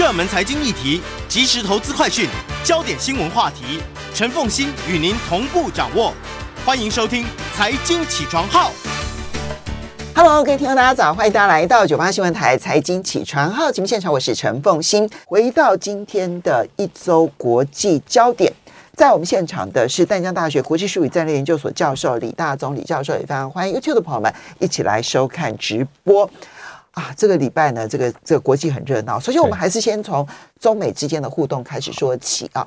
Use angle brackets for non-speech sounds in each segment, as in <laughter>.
热门财经议题、即时投资快讯、焦点新闻话题，陈凤欣与您同步掌握。欢迎收听《财经起床号》。Hello，各位听众，大家早！欢迎大家来到九八新闻台《财经起床号》节目现场，我是陈凤欣。回到今天的一周国际焦点。在我们现场的是淡江大学国际术语战略研究所教授李大宗李教授，也非常欢迎 YouTube 的朋友们一起来收看直播啊！这个礼拜呢，这个这个国际很热闹。首先，我们还是先从中美之间的互动开始说起啊。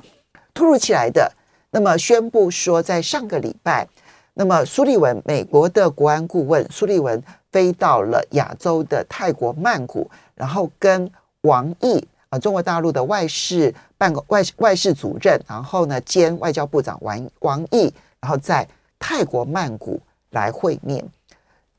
突如其来的，那么宣布说，在上个礼拜，那么苏利文，美国的国安顾问苏利文飞到了亚洲的泰国曼谷，然后跟王毅啊。中国大陆的外事办公外外事主任，然后呢兼外交部长王王毅，然后在泰国曼谷来会面。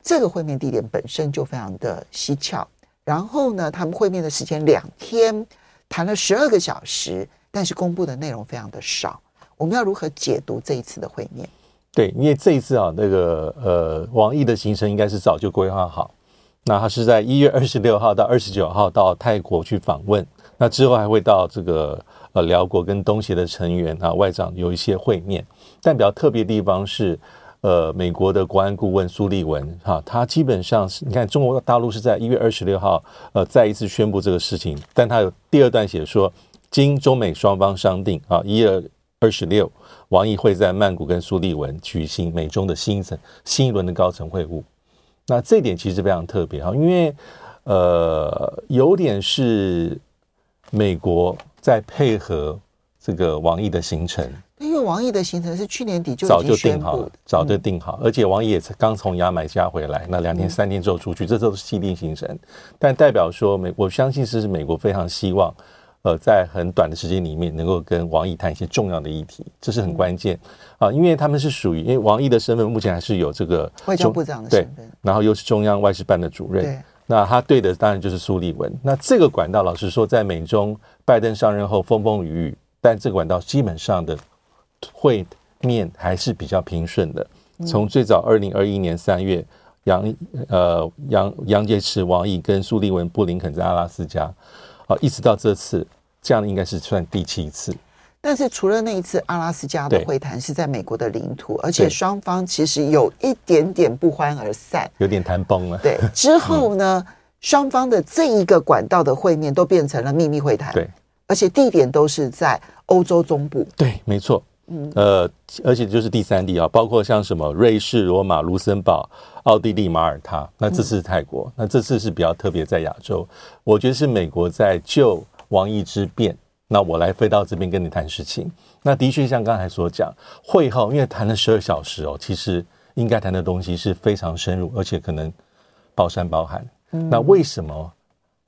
这个会面地点本身就非常的蹊跷。然后呢，他们会面的时间两天，谈了十二个小时，但是公布的内容非常的少。我们要如何解读这一次的会面？对，因为这一次啊，那个呃，王毅的行程应该是早就规划好。那他是在一月二十六号到二十九号到泰国去访问。那之后还会到这个呃辽国跟东协的成员啊外长有一些会面，但比较特别的地方是，呃美国的国安顾问苏利文哈，他基本上是你看中国大陆是在一月二十六号呃再一次宣布这个事情，但他有第二段写说，经中美双方商定啊一月二十六，王毅会在曼谷跟苏利文举行美中的新一层新一轮的高层会晤，那这点其实非常特别哈，因为呃有点是。美国在配合这个王毅的行程，因为王毅的行程是去年底就早就定好了，早就定好，而且王毅也是刚从牙买加回来，那两天三天之后出去，这都是既定行程。但代表说美，我相信是美国非常希望，呃，在很短的时间里面能够跟王毅谈一些重要的议题，这是很关键啊，因为他们是属于，因为王毅的身份目前还是有这个外交部长的身份，然后又是中央外事办的主任。那他对的当然就是苏利文。那这个管道，老实说，在美中拜登上任后风风雨雨，但这个管道基本上的会面还是比较平顺的。从最早二零二一年三月，杨呃杨杨洁篪、王毅跟苏利文、布林肯在阿拉斯加，啊，一直到这次，这样应该是算第七次。但是除了那一次阿拉斯加的会谈是在美国的领土，而且双方其实有一点点不欢而散，有点谈崩了。对，<laughs> 之后呢，双方的这一个管道的会面都变成了秘密会谈。对，而且地点都是在欧洲中部。对，没错。嗯，呃，而且就是第三地啊，包括像什么瑞士、罗马、卢森堡、奥地利、马耳他。那这次是泰国，那这次是比较特别在亚洲。我觉得是美国在救王毅之变。那我来飞到这边跟你谈事情。那的确像刚才所讲，会后因为谈了十二小时哦，其实应该谈的东西是非常深入，而且可能包山包海。嗯、那为什么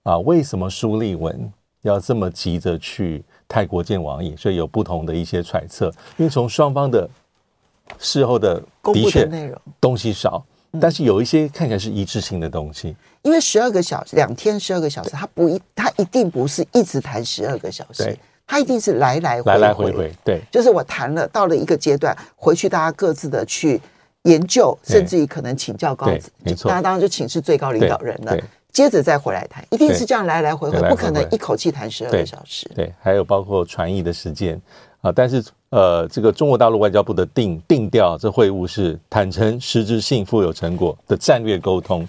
啊？为什么苏利文要这么急着去泰国见王毅？所以有不同的一些揣测。因为从双方的事后的的确内容东西少。但是有一些看起来是一致性的东西，因为十二个小时，两天十二个小时，他不一，他一定不是一直谈十二个小时，他，一定是来来回回，来来回回，对，就是我谈了到了一个阶段，回去大家各自的去研究，甚至于可能请教高子，没错，大家当然就请示最高领导人了，接着再回来谈，一定是这样来来回回，不可能一口气谈十二个小时，对，还有包括传译的时间。啊，但是呃，这个中国大陆外交部的定定调，这会晤是坦诚、实质性、富有成果的战略沟通。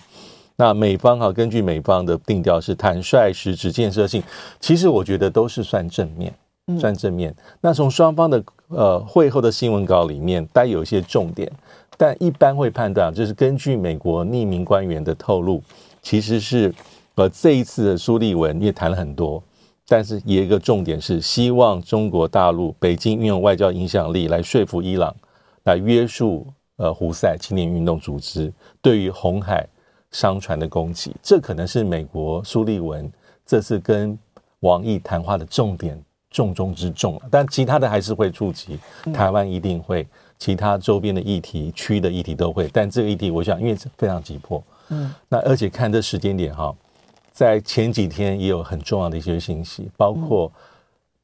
那美方哈、啊，根据美方的定调是坦率、实质、建设性。其实我觉得都是算正面，算正面。那从双方的呃会后的新闻稿里面，带有一些重点，但一般会判断，就是根据美国匿名官员的透露，其实是呃这一次的苏利文也谈了很多。但是也有一个重点是，希望中国大陆北京运用外交影响力来说服伊朗，来约束呃胡塞青年运动组织对于红海商船的攻击。这可能是美国苏利文这次跟王毅谈话的重点重中之重。但其他的还是会触及台湾，一定会其他周边的议题、区域的议题都会。但这个议题，我想因为非常急迫，嗯，那而且看这时间点哈。在前几天也有很重要的一些信息，包括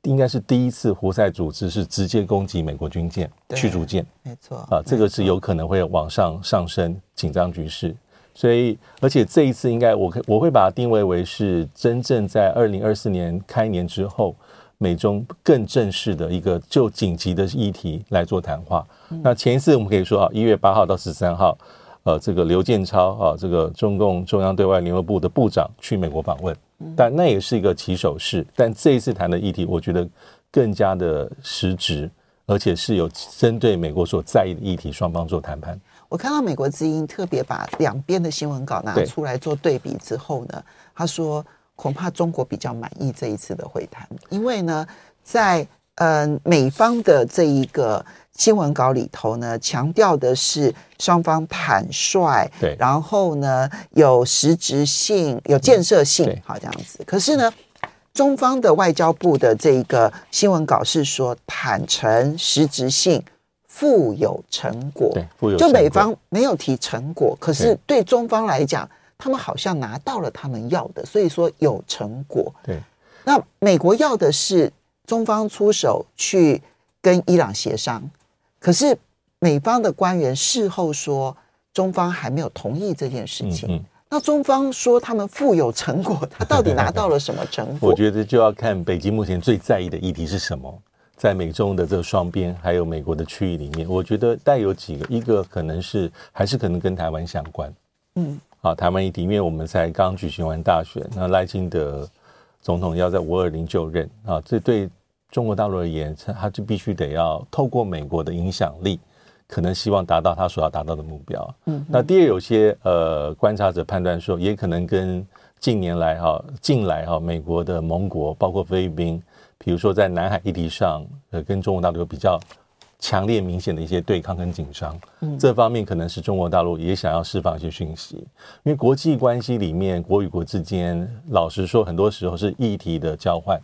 应该是第一次胡塞组织是直接攻击美国军舰、驱逐舰，没错啊，这个是有可能会往上上升紧张局势。所以，而且这一次应该我我会把它定位为是真正在二零二四年开年之后，美中更正式的一个就紧急的议题来做谈话。嗯、那前一次我们可以说啊，一月八号到十三号，呃，这个刘建超啊，这个中共中央对外联络部的部长去美国访问，但那也是一个起手式。但这一次谈的议题，我觉得更加的实质，而且是有针对美国所在意的议题，双方做谈判。我看到美国之音特别把两边的新闻稿拿出来做对比之后呢，他说恐怕中国比较满意这一次的会谈，因为呢，在呃美方的这一个新闻稿里头呢，强调的是双方坦率，对，然后呢有实质性、有建设性，好这样子。可是呢，中方的外交部的这个新闻稿是说坦诚、实质性。富有成果，对，富有就美方没有提成果，可是对中方来讲，他们好像拿到了他们要的，所以说有成果。对，那美国要的是中方出手去跟伊朗协商，可是美方的官员事后说，中方还没有同意这件事情。嗯嗯，那中方说他们富有成果，他到底拿到了什么成果？我觉得就要看北京目前最在意的议题是什么。在美中的这个双边，还有美国的区域里面，我觉得带有几个，一个可能是还是可能跟台湾相关，嗯，啊，台湾议题，因为我们才刚举行完大选，那赖清德总统要在五二零就任啊，这对中国大陆而言，他就必须得要透过美国的影响力，可能希望达到他所要达到的目标。嗯，那第二，有些呃观察者判断说，也可能跟近年来哈近来哈美国的盟国，包括菲律宾。比如说，在南海议题上，呃，跟中国大陆有比较强烈、明显的一些对抗跟紧张，嗯，这方面可能是中国大陆也想要释放一些讯息。因为国际关系里面，国与国之间，老实说，很多时候是议题的交换，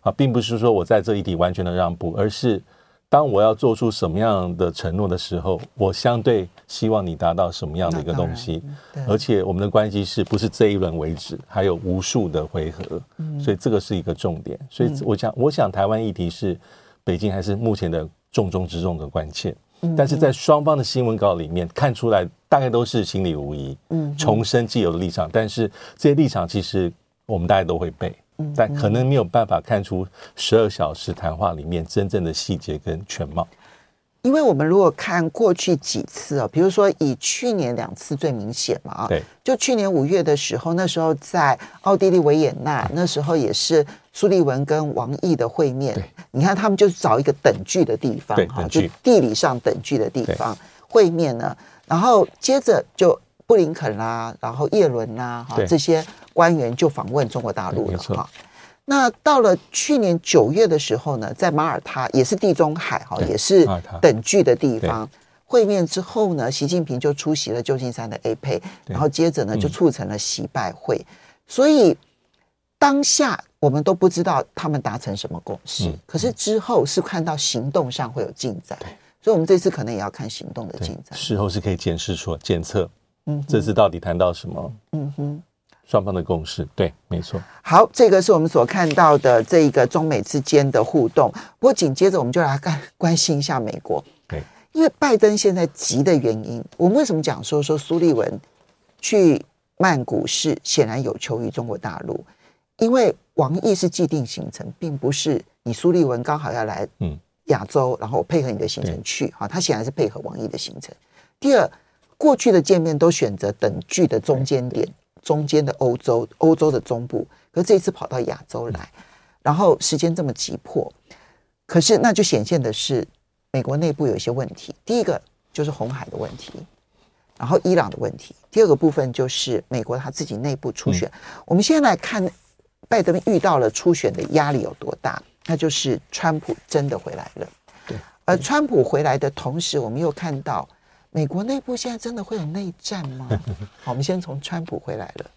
啊，并不是说我在这一题完全的让步，而是。当我要做出什么样的承诺的时候，我相对希望你达到什么样的一个东西，而且我们的关系是不是这一轮为止，还有无数的回合，所以这个是一个重点。所以我想，我想台湾议题是北京还是目前的重中之重的关切，但是在双方的新闻稿里面看出来，大概都是心里无疑，嗯重申既有的立场，但是这些立场其实我们大家都会背。但可能没有办法看出十二小时谈话里面真正的细节跟全貌，因为我们如果看过去几次啊，比如说以去年两次最明显嘛啊，对，就去年五月的时候，那时候在奥地利维也纳，那时候也是苏立文跟王毅的会面，你看他们就是找一个等距的地方哈，就地理上等距的地方会面呢，然后接着就布林肯啦，然后叶伦啦，哈这些。官员就访问中国大陆了哈。那到了去年九月的时候呢，在马耳他也是地中海哈，也是等距的地方会面之后呢，习近平就出席了旧金山的 APEC，然后接着呢就促成了习拜会。所以当下我们都不知道他们达成什么共识，可是之后是看到行动上会有进展，所以我们这次可能也要看行动的进展。事后是可以检视出检测，嗯，这次到底谈到什么？嗯哼。双方的共识，对，没错。好，这个是我们所看到的这一个中美之间的互动。不过紧接着我们就来看关心一下美国，对，因为拜登现在急的原因，我们为什么讲说说苏利文去曼谷是显然有求于中国大陆？因为王毅是既定行程，并不是你苏利文刚好要来嗯亚洲，嗯、然后配合你的行程去哈，他显然是配合王毅的行程。第二，过去的见面都选择等距的中间点。中间的欧洲，欧洲的中部，可是这一次跑到亚洲来，然后时间这么急迫，可是那就显现的是美国内部有一些问题。第一个就是红海的问题，然后伊朗的问题。第二个部分就是美国他自己内部初选。我们现在来看，拜登遇到了初选的压力有多大？那就是川普真的回来了。对，而川普回来的同时，我们又看到。美国内部现在真的会有内战吗？<laughs> 好，我们先从川普回来了。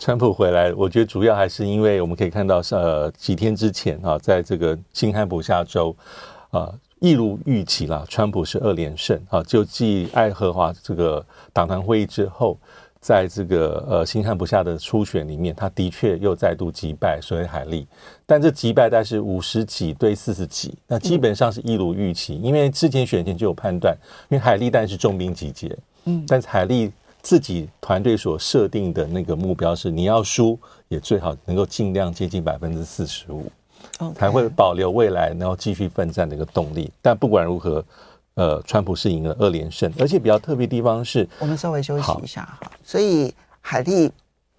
川普回来，我觉得主要还是因为我们可以看到，呃，几天之前啊，在这个新罕布夏州啊，一如预期啦，川普是二连胜啊，就继爱荷华这个党团会议之后。在这个呃新罕布夏的初选里面，他的确又再度击败所以海利，但这击败大概是五十几对四十几，那基本上是一如预期，因为之前选前就有判断，因为海利但是重兵集结，嗯，但是海利自己团队所设定的那个目标是，你要输也最好能够尽量接近百分之四十五，才会保留未来然后继续奋战的一个动力。但不管如何，呃，川普是赢了二连胜，而且比较特别的地方是，我们稍微休息一下哈，所以海莉。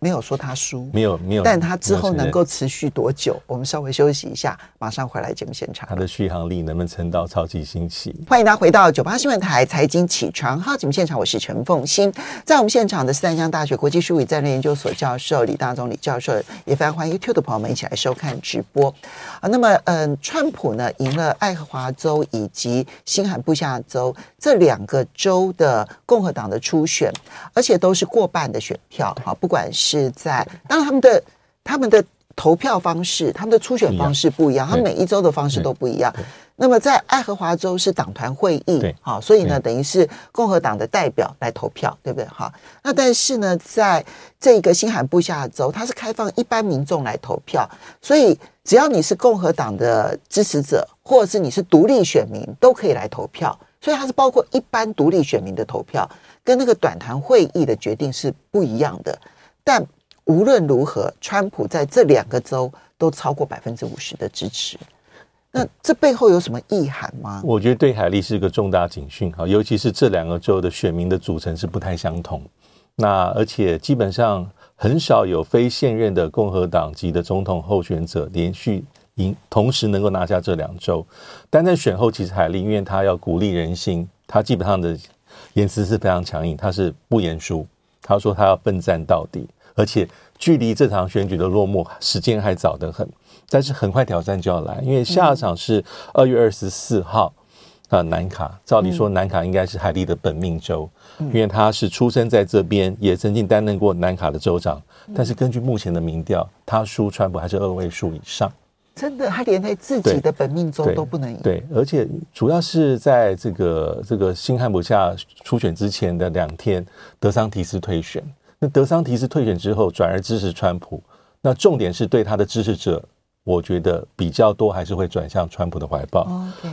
没有说他输，没有没有，但他之后能够持续多久？我们稍微休息一下，马上回来节目现场。他的续航力能不能撑到超级星期？欢迎大家回到九八新闻台财经起床号节目现场，我是陈凤欣，在我们现场的是淡江大学国际术语战略研究所教授李大中李教授，也非常欢迎 YouTube 的朋友们一起来收看直播啊。那么，嗯，川普呢赢了爱荷华州以及新罕布夏州这两个州的共和党的初选，而且都是过半的选票，好，不管是。是在，当然他们的他们的投票方式，他们的初选方式不一样，他们每一周的方式都不一样。那么在爱荷华州是党团会议，好，所以呢，等于是共和党的代表来投票，对不对？好，那但是呢，在这个新罕布夏州，它是开放一般民众来投票，所以只要你是共和党的支持者，或者是你是独立选民，都可以来投票。所以它是包括一般独立选民的投票，跟那个短团会议的决定是不一样的。但无论如何，川普在这两个州都超过百分之五十的支持。那这背后有什么意涵吗？我觉得对海莉是一个重大警讯哈，尤其是这两个州的选民的组成是不太相同。那而且基本上很少有非现任的共和党籍的总统候选者连续赢，同时能够拿下这两州。但在选后，其实海莉因为他要鼓励人心，他基本上的言辞是非常强硬，他是不言输。他说他要奋战到底，而且距离这场选举的落幕时间还早得很，但是很快挑战就要来，因为下场是二月二十四号啊，南卡。照理说，南卡应该是海莉的本命州，因为他是出生在这边，也曾经担任过南卡的州长。但是根据目前的民调，他输川普还是二位数以上。真的，他连在自己的本命州都不能赢。对，而且主要是在这个这个新罕布夏初选之前的两天，德桑提斯退选。那德桑提斯退选之后，转而支持川普。那重点是对他的支持者，我觉得比较多还是会转向川普的怀抱。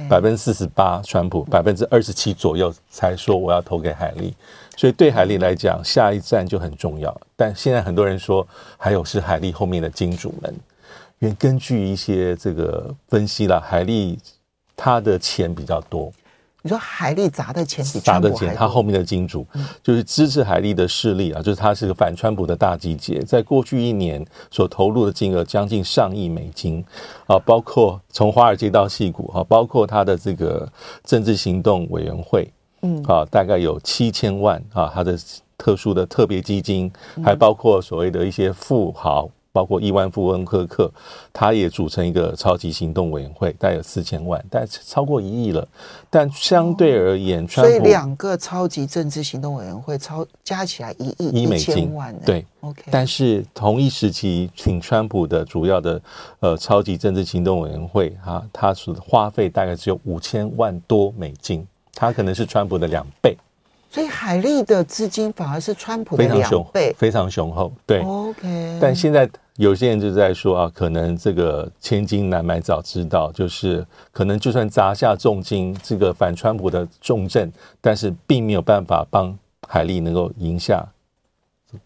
百分之四十八川普，百分之二十七左右才说我要投给海利。所以对海利来讲，下一站就很重要。但现在很多人说，还有是海利后面的金主们。因为根据一些这个分析啦，海利他的钱比较多。你说海利砸的钱比砸的钱，他后面的金主就是支持海利的势力啊，就是他是个反川普的大集结，在过去一年所投入的金额将近上亿美金啊，包括从华尔街到戏谷啊，包括他的这个政治行动委员会，嗯啊，大概有七千万啊，他的特殊的特别基金，还包括所谓的一些富豪。包括亿万富翁柯克，他也组成一个超级行动委员会，大概有四千万，但超过一亿了。但相对而言，哦、所以两个超级政治行动委员会超加起来一亿一美金万，对，OK。但是同一时期，请川普的主要的呃超级政治行动委员会哈，他所花费大概只有五千万多美金，他可能是川普的两倍。所以海利的资金反而是川普的两倍，非常雄厚。对，OK。但现在有些人就在说啊，可能这个千金难买早知道，就是可能就算砸下重金，这个反川普的重镇，但是并没有办法帮海利能够赢下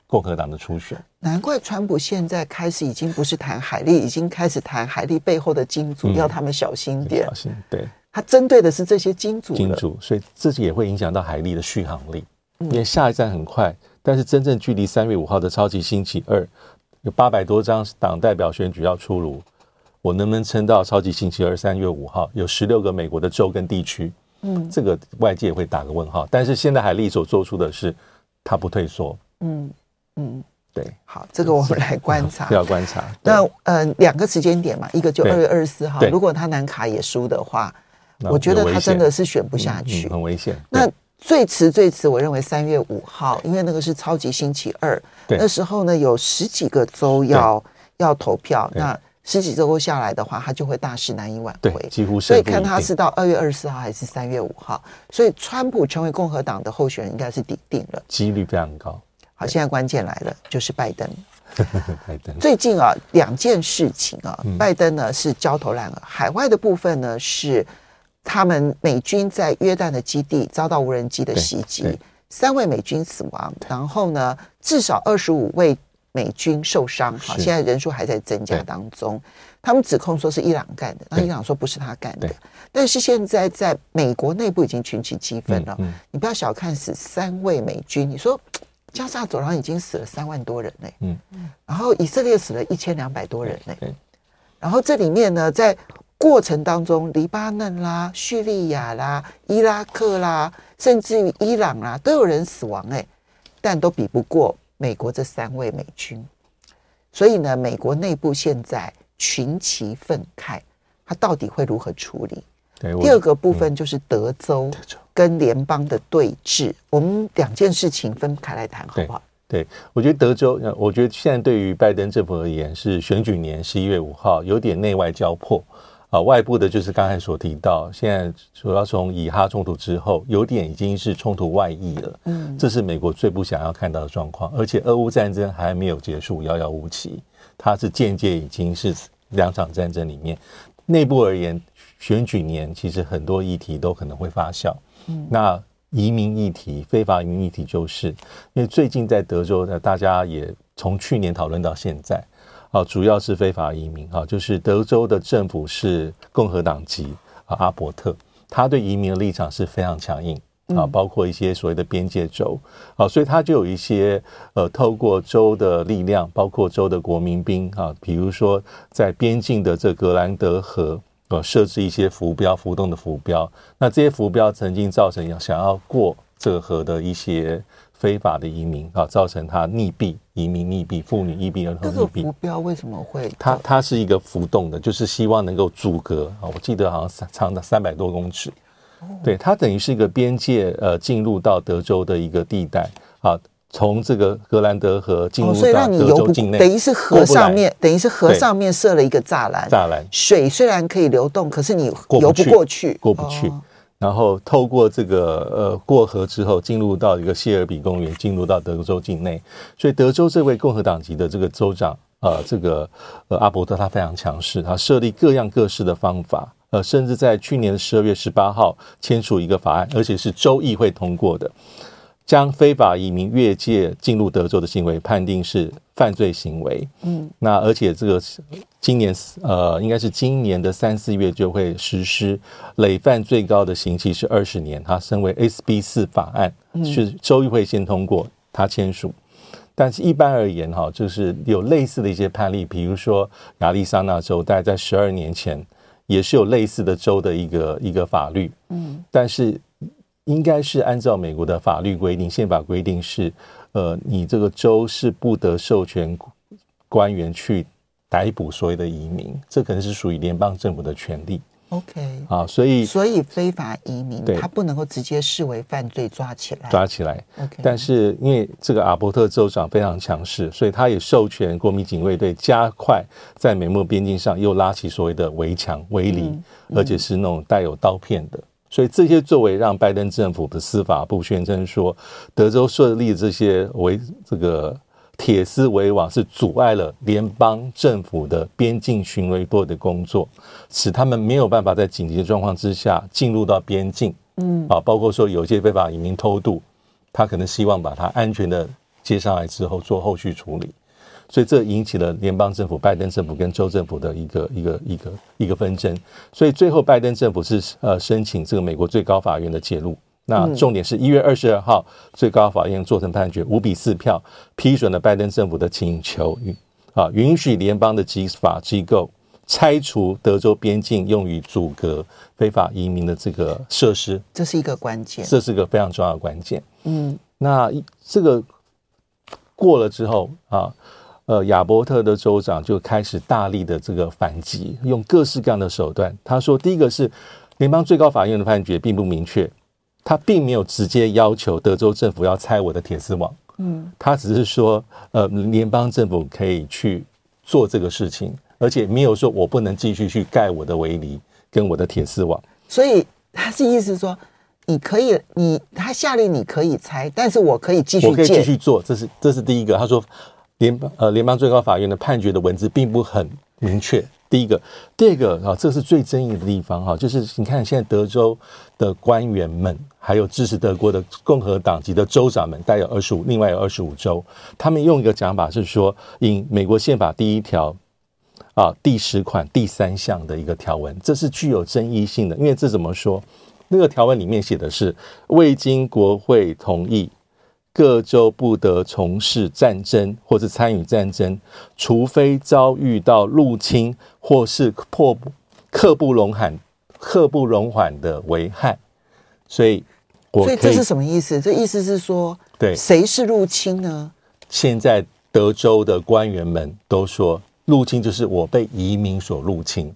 共和党的初选。难怪川普现在开始已经不是谈海利，已经开始谈海利背后的金主，嗯、要他们小心点。小心，对。他针对的是这些金主，金主，所以这也会影响到海力的续航力。因为下一站很快，但是真正距离三月五号的超级星期二有八百多张党代表选举要出炉，我能不能撑到超级星期二三月五号？有十六个美国的州跟地区，嗯，这个外界也会打个问号。但是现在海利所做出的是，他不退缩，嗯嗯，对，好，这个我们来观察，<laughs> 要观察。<laughs> 那呃，两个时间点嘛，一个就二月二十四号，如果他南卡也输的话。我觉得他真的是选不下去，嗯嗯、很危险。那最迟最迟，我认为三月五号，因为那个是超级星期二，那时候呢有十几个州要要投票，那十几周下来的话，他就会大势难以挽回，几乎是。所以看他是到二月二十四号还是三月五号，所以川普成为共和党的候选人应该是底定了，几率非常高。好，现在关键来了，就是拜登。<laughs> 拜登最近啊两件事情啊，拜登呢是焦头烂额，海外的部分呢是。他们美军在约旦的基地遭到无人机的袭击，三位美军死亡，然后呢，至少二十五位美军受伤。好，现在人数还在增加当中。他们指控说是伊朗干的，那伊朗说不是他干的。但是现在在美国内部已经群起激愤了。嗯嗯、你不要小看死三位美军，你说加沙走廊已经死了三万多人嘞。嗯，然后以色列死了一千两百多人嘞。然后这里面呢，在过程当中，黎巴嫩啦、叙利亚啦、伊拉克啦，甚至于伊朗啦，都有人死亡哎，但都比不过美国这三位美军。所以呢，美国内部现在群起愤慨，他到底会如何处理？第二个部分就是德州跟联邦的对峙，嗯、我们两件事情分开来谈，好不好？对，我觉得德州，我觉得现在对于拜登政府而言是选举年，十一月五号有点内外交迫啊。外部的就是刚才所提到，现在主要从以哈冲突之后，有点已经是冲突外溢了。嗯，这是美国最不想要看到的状况。而且俄乌战争还没有结束，遥遥无期，它是间接已经是两场战争里面。内部而言，选举年其实很多议题都可能会发酵。嗯，那。移民议题、非法移民议题，就是因为最近在德州呢，大家也从去年讨论到现在，啊，主要是非法移民啊，就是德州的政府是共和党籍啊，阿伯特，他对移民的立场是非常强硬啊，包括一些所谓的边界州啊，所以他就有一些呃，透过州的力量，包括州的国民兵啊，比如说在边境的这格兰德河。呃，设置一些浮标，浮动的浮标。那这些浮标曾经造成要想要过这个河的一些非法的移民啊，造成他溺毙、移民溺毙、妇女溺毙、儿童溺毙。这个浮标为什么会？它它是一个浮动的，就是希望能够阻隔啊。我记得好像长达三百多公尺。哦、对，它等于是一个边界，呃，进入到德州的一个地带啊。从这个格兰德河进入到德州境内，等于是河上面，等于是河上面设了一个栅栏。栅栏，水虽然可以流动，可是你游不过去，过不去。然后透过这个呃过河之后，进入到一个谢尔比公园，进入到德州境内。所以德州这位共和党籍的这个州长，呃，这个呃阿伯特他非常强势，他设立各样各式的方法，呃，甚至在去年十二月十八号签署一个法案，而且是州议会通过的。将非法移民越界进入德州的行为判定是犯罪行为，嗯，那而且这个今年呃，应该是今年的三四月就会实施，累犯最高的刑期是二十年。它称为 SB 四法案，是州议会先通过，他签署。但是一般而言哈，就是有类似的一些判例，比如说亚利桑那州，大概在十二年前也是有类似的州的一个一个法律，嗯，但是。应该是按照美国的法律规定，宪法规定是，呃，你这个州是不得授权官员去逮捕所谓的移民，这可能是属于联邦政府的权利。OK，啊，所以所以非法移民，他不能够直接视为犯罪抓起来，抓起来。OK，但是因为这个阿伯特州长非常强势，所以他也授权国民警卫队加快在美墨边境上又拉起所谓的围墙、围篱，嗯嗯、而且是那种带有刀片的。所以这些作为让拜登政府的司法部宣称说，德州设立这些围这个铁丝围网是阻碍了联邦政府的边境巡逻队的工作，使他们没有办法在紧急的状况之下进入到边境。嗯，啊，包括说有些非法移民偷渡，他可能希望把他安全的接上来之后做后续处理。所以这引起了联邦政府、拜登政府跟州政府的一个一个一个一个纷争。所以最后拜登政府是呃申请这个美国最高法院的介入。那重点是一月二十二号，最高法院做成判决，五比四票批准了拜登政府的请求，啊，允许联邦的执法机构拆除德州边境用于阻隔非法移民的这个设施。这是一个关键，这是个非常重要的关键。嗯，那这个过了之后啊。呃，亚伯特的州长就开始大力的这个反击，用各式各样的手段。他说，第一个是联邦最高法院的判决并不明确，他并没有直接要求德州政府要拆我的铁丝网。嗯，他只是说，呃，联邦政府可以去做这个事情，而且没有说我不能继续去盖我的围篱跟我的铁丝网。所以他是意思说，你可以，你他下令你可以拆，但是我可以继续，我可以继续做。这是这是第一个。他说。联邦呃，联邦最高法院的判决的文字并不很明确，第一个，第二个啊，这是最争议的地方哈，就是你看现在德州的官员们，还有支持德国的共和党籍的州长们，带有二十五，另外有二十五州，他们用一个讲法是说，以美国宪法第一条啊第十款第三项的一个条文，这是具有争议性的，因为这怎么说？那个条文里面写的是，未经国会同意。各州不得从事战争或是参与战争，除非遭遇到入侵或是迫刻不容缓、刻不容缓的危害。所以，我所以这是什么意思？这意思是说，对，谁是入侵呢？现在德州的官员们都说，入侵就是我被移民所入侵，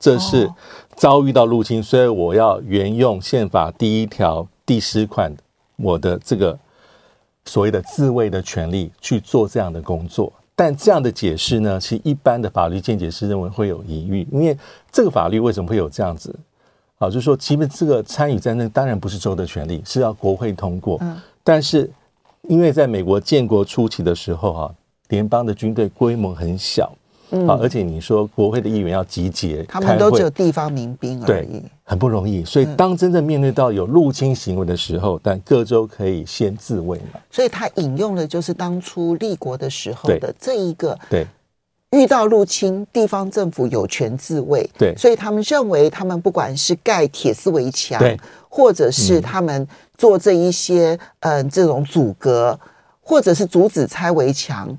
这是遭遇到入侵，所以我要沿用宪法第一条第十款，我的这个。所谓的自卫的权利去做这样的工作，但这样的解释呢，其实一般的法律见解是认为会有疑虑，因为这个法律为什么会有这样子？啊，就是说，即便这个参与战争当然不是州的权利，是要国会通过。嗯，但是因为在美国建国初期的时候，啊，联邦的军队规模很小。嗯，而且你说国会的议员要集结，他们都只有地方民兵而已，很不容易。所以当真正面对到有入侵行为的时候，但各州可以先自卫嘛。所以他引用的就是当初立国的时候的这一个，对，遇到入侵，地方政府有权自卫。对，所以他们认为，他们不管是盖铁丝围墙，对，或者是他们做这一些，嗯，这种阻隔，或者是阻止拆围墙。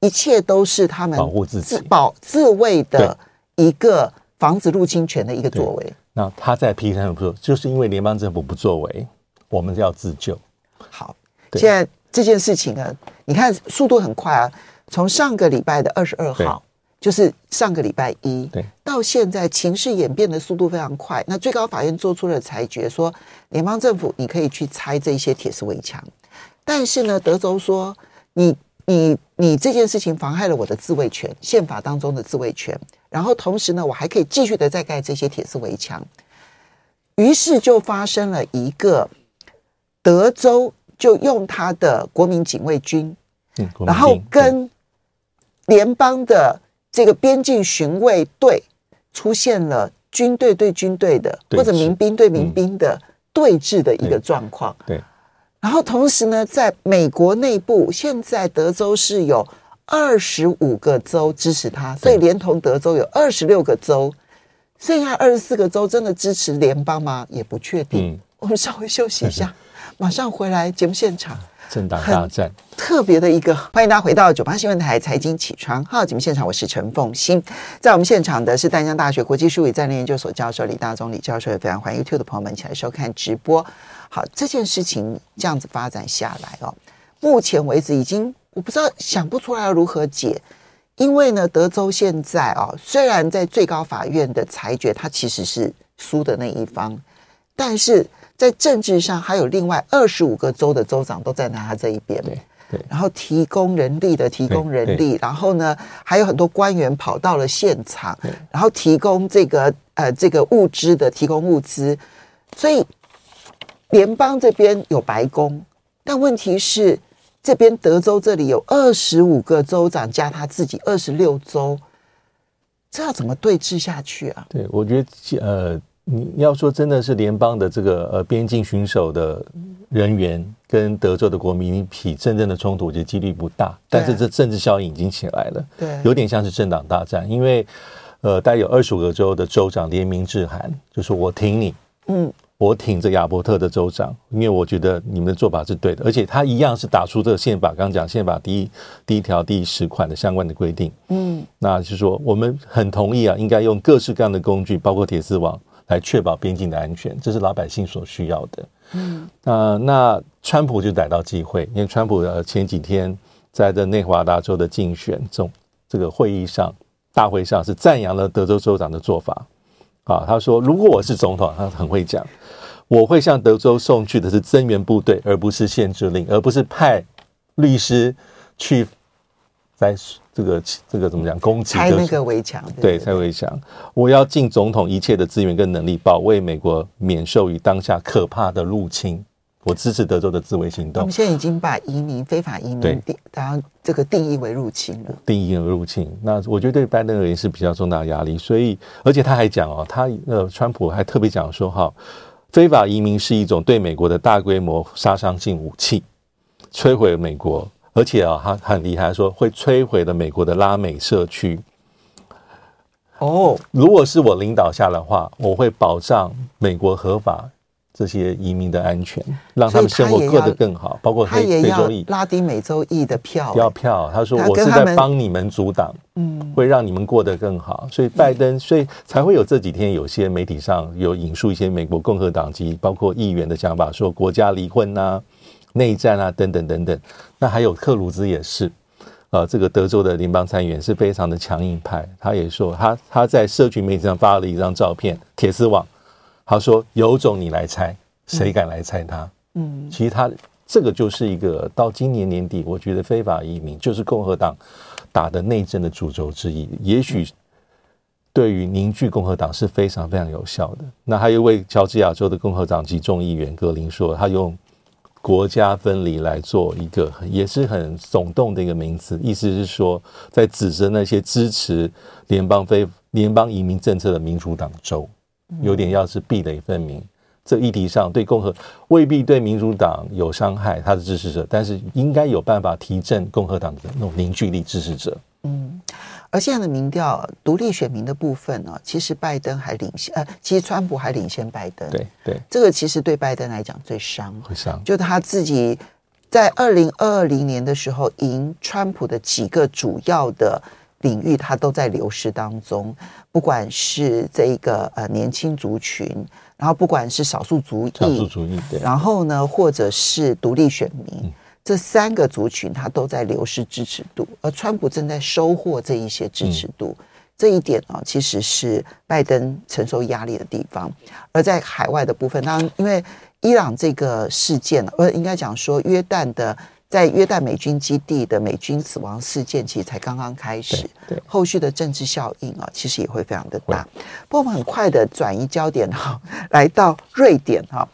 一切都是他们保护自己、保自卫的一个防止入侵权的一个作为。那他在批判说，就是因为联邦政府不作为，我们要自救。好，现在这件事情呢，你看速度很快啊，从上个礼拜的二十二号，就是上个礼拜一，对，到现在情势演变的速度非常快。那最高法院做出了裁决，说联邦政府你可以去拆这些铁丝围墙，但是呢，德州说你。你你这件事情妨害了我的自卫权，宪法当中的自卫权。然后同时呢，我还可以继续的再盖这些铁丝围墙。于是就发生了一个，德州就用他的国民警卫军，嗯，然后跟联邦的这个边境巡卫队出现了军队对军队的，或者民兵对民兵的对峙的一个状况。对。然后同时呢，在美国内部，现在德州是有二十五个州支持他，所以连同德州有二十六个州，剩下二十四个州真的支持联邦吗？也不确定。嗯、我们稍微休息一下，<laughs> 马上回来节目现场。政党大战，特别的一个，欢迎大家回到九八新闻台财经起床。号节目现场，我是陈凤欣，在我们现场的是淡江大学国际术语战略研究所教授李大中李教授，也非常欢迎。YouTube 的朋友们一起来收看直播。好，这件事情这样子发展下来哦，目前为止已经我不知道想不出来要如何解，因为呢，德州现在哦，虽然在最高法院的裁决，它其实是输的那一方，但是在政治上还有另外二十五个州的州长都站在他这一边，对对，然后提供人力的提供人力，然后呢，还有很多官员跑到了现场，然后提供这个呃这个物资的提供物资，所以。联邦这边有白宫，但问题是这边德州这里有二十五个州长加他自己二十六州，这要怎么对峙下去啊？对，我觉得呃，你要说真的是联邦的这个呃边境巡守的人员跟德州的国民起真正的冲突，我觉得几率不大。但是这政治效应已经起来了，对，有点像是政党大战，因为呃，大概有二十五个州的州长联名致函，就说我挺你，嗯。我挺着亚伯特的州长，因为我觉得你们的做法是对的，而且他一样是打出这个宪法，刚刚讲宪法第一第一条第十款的相关的规定。嗯，那就是说我们很同意啊，应该用各式各样的工具，包括铁丝网，来确保边境的安全，这是老百姓所需要的。嗯，呃，那川普就逮到机会，因为川普呃前几天在这内华达州的竞选中这个会议上大会上是赞扬了德州州长的做法。啊，他说：“如果我是总统，他很会讲，我会向德州送去的是增援部队，而不是限制令，而不是派律师去在这个这个怎么讲攻击拆那个围墙，对，拆围墙。我要尽总统一切的资源跟能力，保卫美国免受于当下可怕的入侵。我支持德州的自卫行动。我们现在已经把移民非法移民定，然后这个定义为入侵了。定义为入侵，那我觉得对拜登而言是比较重大的压力。所以，而且他还讲哦，他呃，川普还特别讲说哈，非法移民是一种对美国的大规模杀伤性武器，摧毁美国。而且啊，他很厉害，说会摧毁了美国的拉美社区。哦，如果是我领导下的话，我会保障美国合法这些移民的安全，让他们生活过得更好。包括非非洲裔、拉丁美洲裔的票，要票。他说我是在帮你们阻挡，嗯，会让你们过得更好。所以拜登，所以才会有这几天有些媒体上有引述一些美国共和党籍包括议员的想法，说国家离婚呐。内战啊，等等等等，那还有克鲁兹也是，呃，这个德州的联邦参议员是非常的强硬派。他也说，他他在社群媒体上发了一张照片，铁丝网，他说：“有种你来拆，谁敢来拆他？”嗯，其实他这个就是一个到今年年底，我觉得非法移民就是共和党打的内政的主轴之一，也许对于凝聚共和党是非常非常有效的。那还有一位乔治亚州的共和党籍众议员格林说，他用。国家分离来做一个也是很耸动的一个名词，意思是说，在指责那些支持联邦非联邦移民政策的民主党州，有点要是壁垒分明。这议题上对共和未必对民主党有伤害，他的支持者，但是应该有办法提振共和党的那种凝聚力支持者。嗯。而现在的民调，独立选民的部分呢，其实拜登还领先，呃，其实川普还领先拜登。对对，这个其实对拜登来讲最伤，会伤。就他自己在二零二零年的时候赢川普的几个主要的领域，他都在流失当中，不管是这一个呃年轻族群，然后不管是少数族裔，少数族裔，对，然后呢，或者是独立选民。嗯这三个族群，它都在流失支持度，而川普正在收获这一些支持度。嗯、这一点啊，其实是拜登承受压力的地方。而在海外的部分，当然，因为伊朗这个事件，呃，应该讲说，约旦的在约旦美军基地的美军死亡事件，其实才刚刚开始。对后续的政治效应啊，其实也会非常的大。不过，我们很快的转移焦点哈，来到瑞典哈。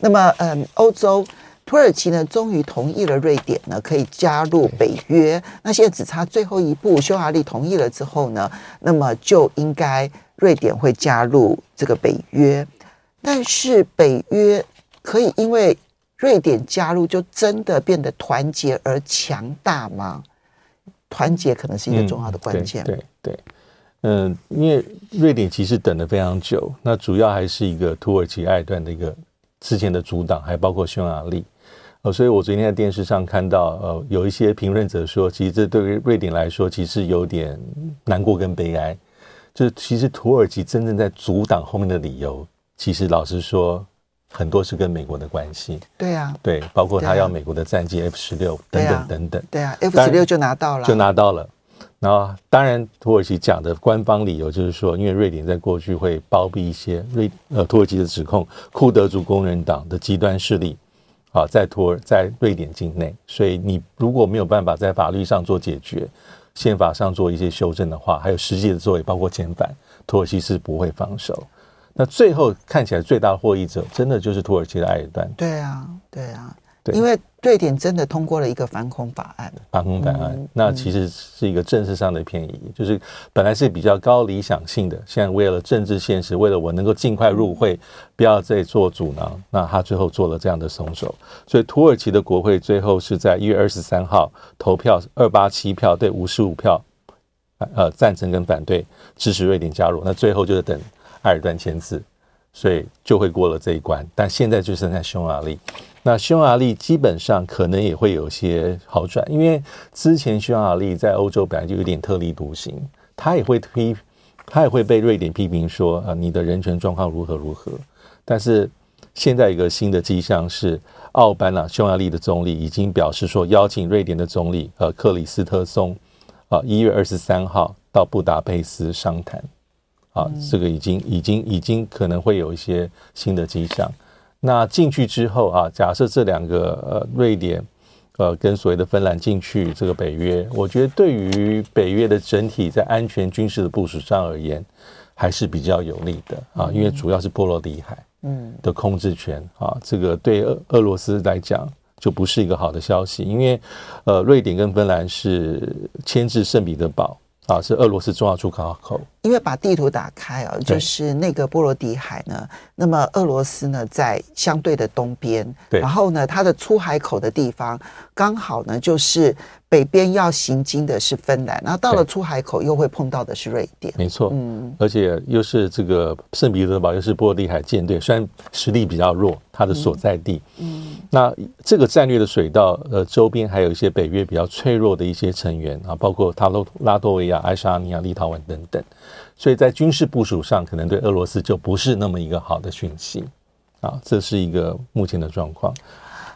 那么，嗯，欧洲。土耳其呢，终于同意了瑞典呢可以加入北约。那现在只差最后一步，匈牙利同意了之后呢，那么就应该瑞典会加入这个北约。但是北约可以因为瑞典加入就真的变得团结而强大吗？团结可能是一个重要的关键。嗯、对对，对，嗯，因为瑞典其实等了非常久，那主要还是一个土耳其、埃尔段的一个之前的阻挡，还包括匈牙利。呃，所以我昨天在电视上看到，呃，有一些评论者说，其实这对于瑞典来说，其实有点难过跟悲哀。就是其实土耳其真正在阻挡后面的理由，其实老实说，很多是跟美国的关系。对啊，对，包括他要美国的战机 F 十六等等等等。对啊，F 十六就拿到了，就拿到了。然后，当然，土耳其讲的官方理由就是说，因为瑞典在过去会包庇一些瑞呃土耳其的指控，库德族工人党的极端势力。好，在土耳在瑞典境内，所以你如果没有办法在法律上做解决，宪法上做一些修正的话，还有实际的作为，包括遣返，土耳其是不会放手。那最后看起来最大获益者，真的就是土耳其的埃尔段。对啊，对啊。对，因为瑞典真的通过了一个反恐法案，反恐法案，嗯、那其实是一个政治上的偏移，嗯、就是本来是比较高理想性的，现在为了政治现实，为了我能够尽快入会，不要再做阻挠，那他最后做了这样的松手，所以土耳其的国会最后是在一月二十三号投票二八七票对五十五票，呃，赞成跟反对支持瑞典加入，那最后就是等埃尔段签字，所以就会过了这一关，但现在就剩下匈牙利。那匈牙利基本上可能也会有些好转，因为之前匈牙利在欧洲本来就有点特立独行，他也会批，他也会被瑞典批评说啊，你的人权状况如何如何。但是现在一个新的迹象是，奥班啊，匈牙利的总理已经表示说，邀请瑞典的总理呃克里斯特松啊，一月二十三号到布达佩斯商谈，啊，这个已经已经已经可能会有一些新的迹象。那进去之后啊，假设这两个呃瑞典，呃跟所谓的芬兰进去这个北约，我觉得对于北约的整体在安全军事的部署上而言，还是比较有利的啊，因为主要是波罗的海，嗯的控制权啊，这个对俄俄罗斯来讲就不是一个好的消息，因为呃，瑞典跟芬兰是牵制圣彼得堡。啊，是俄罗斯重要出口口，因为把地图打开啊，就是那个波罗的海呢。那么俄罗斯呢，在相对的东边，对，然后呢，它的出海口的地方刚好呢，就是。北边要行经的是芬兰，然后到了出海口又会碰到的是瑞典，没错，嗯，而且又是这个圣彼得堡，又是波罗的海舰队，虽然实力比较弱，它的所在地，嗯，嗯，那这个战略的水道，呃，周边还有一些北约比较脆弱的一些成员啊，包括塔洛拉脱维亚、爱沙尼亚、立陶宛等等，所以在军事部署上，可能对俄罗斯就不是那么一个好的讯息啊，这是一个目前的状况。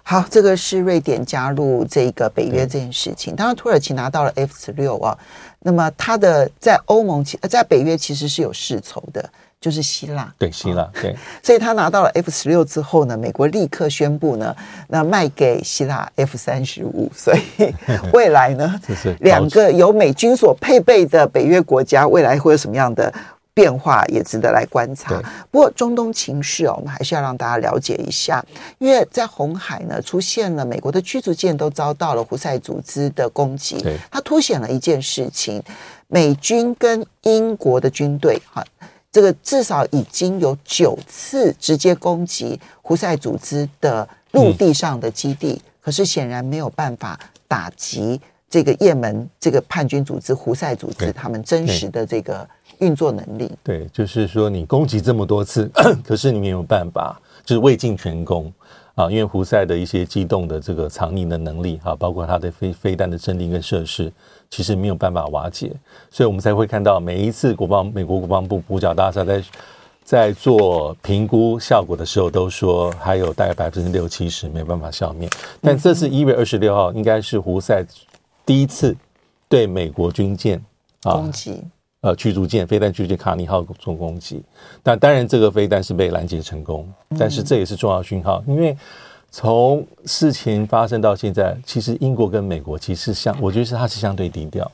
好，这个是瑞典加入这个北约这件事情。当然，土耳其拿到了 F 十六啊，那么它的在欧盟其在北约其实是有世仇的，就是希腊。对，希腊对。<laughs> 所以他拿到了 F 十六之后呢，美国立刻宣布呢，那卖给希腊 F 三十五。所以 <laughs> 未来呢，两个由美军所配备的北约国家，未来会有什么样的？变化也值得来观察。不过中东情势哦，我们还是要让大家了解一下，因为在红海呢出现了美国的驱逐舰都遭到了胡塞组织的攻击，它凸显了一件事情：美军跟英国的军队哈，这个至少已经有九次直接攻击胡塞组织的陆地上的基地，可是显然没有办法打击这个也门这个叛军组织胡塞组织他们真实的这个。运作能力对，就是说你攻击这么多次，<coughs> 可是你没有办法，就是未尽全功啊。因为胡塞的一些机动的这个藏匿的能力啊，包括它的飞飞弹的阵地跟设施，其实没有办法瓦解，所以我们才会看到每一次国防美国国防部五角大厦在在做评估效果的时候，都说还有大概百分之六七十没办法消灭。但这次一月二十六号，应该是胡塞第一次对美国军舰啊攻击。呃，驱逐舰、飞弹驱逐舰卡尼号做攻击，但当然这个飞弹是被拦截成功，但是这也是重要讯号，因为从事情发生到现在，其实英国跟美国其实相，我觉得是它是相对低调，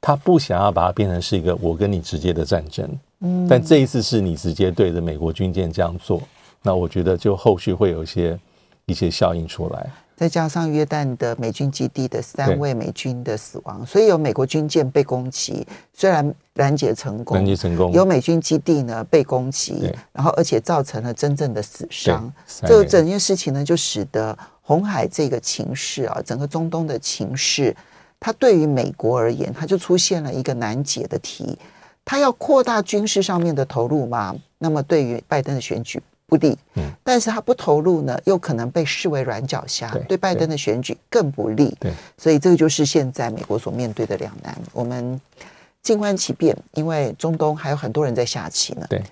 他不想要把它变成是一个我跟你直接的战争，嗯，但这一次是你直接对着美国军舰这样做，那我觉得就后续会有一些一些效应出来。再加上约旦的美军基地的三位美军的死亡，所以有美国军舰被攻击，虽然拦截成功，拦截成功，有美军基地呢被攻击，然后而且造成了真正的死伤。这个整件事情呢，就使得红海这个情势啊，整个中东的情势，它对于美国而言，它就出现了一个难解的题：它要扩大军事上面的投入吗？那么对于拜登的选举。不利，嗯，但是他不投入呢，又可能被视为软脚虾，对拜登的选举更不利，对，所以这个就是现在美国所面对的两难。我们静观其变，因为中东还有很多人在下棋呢，对，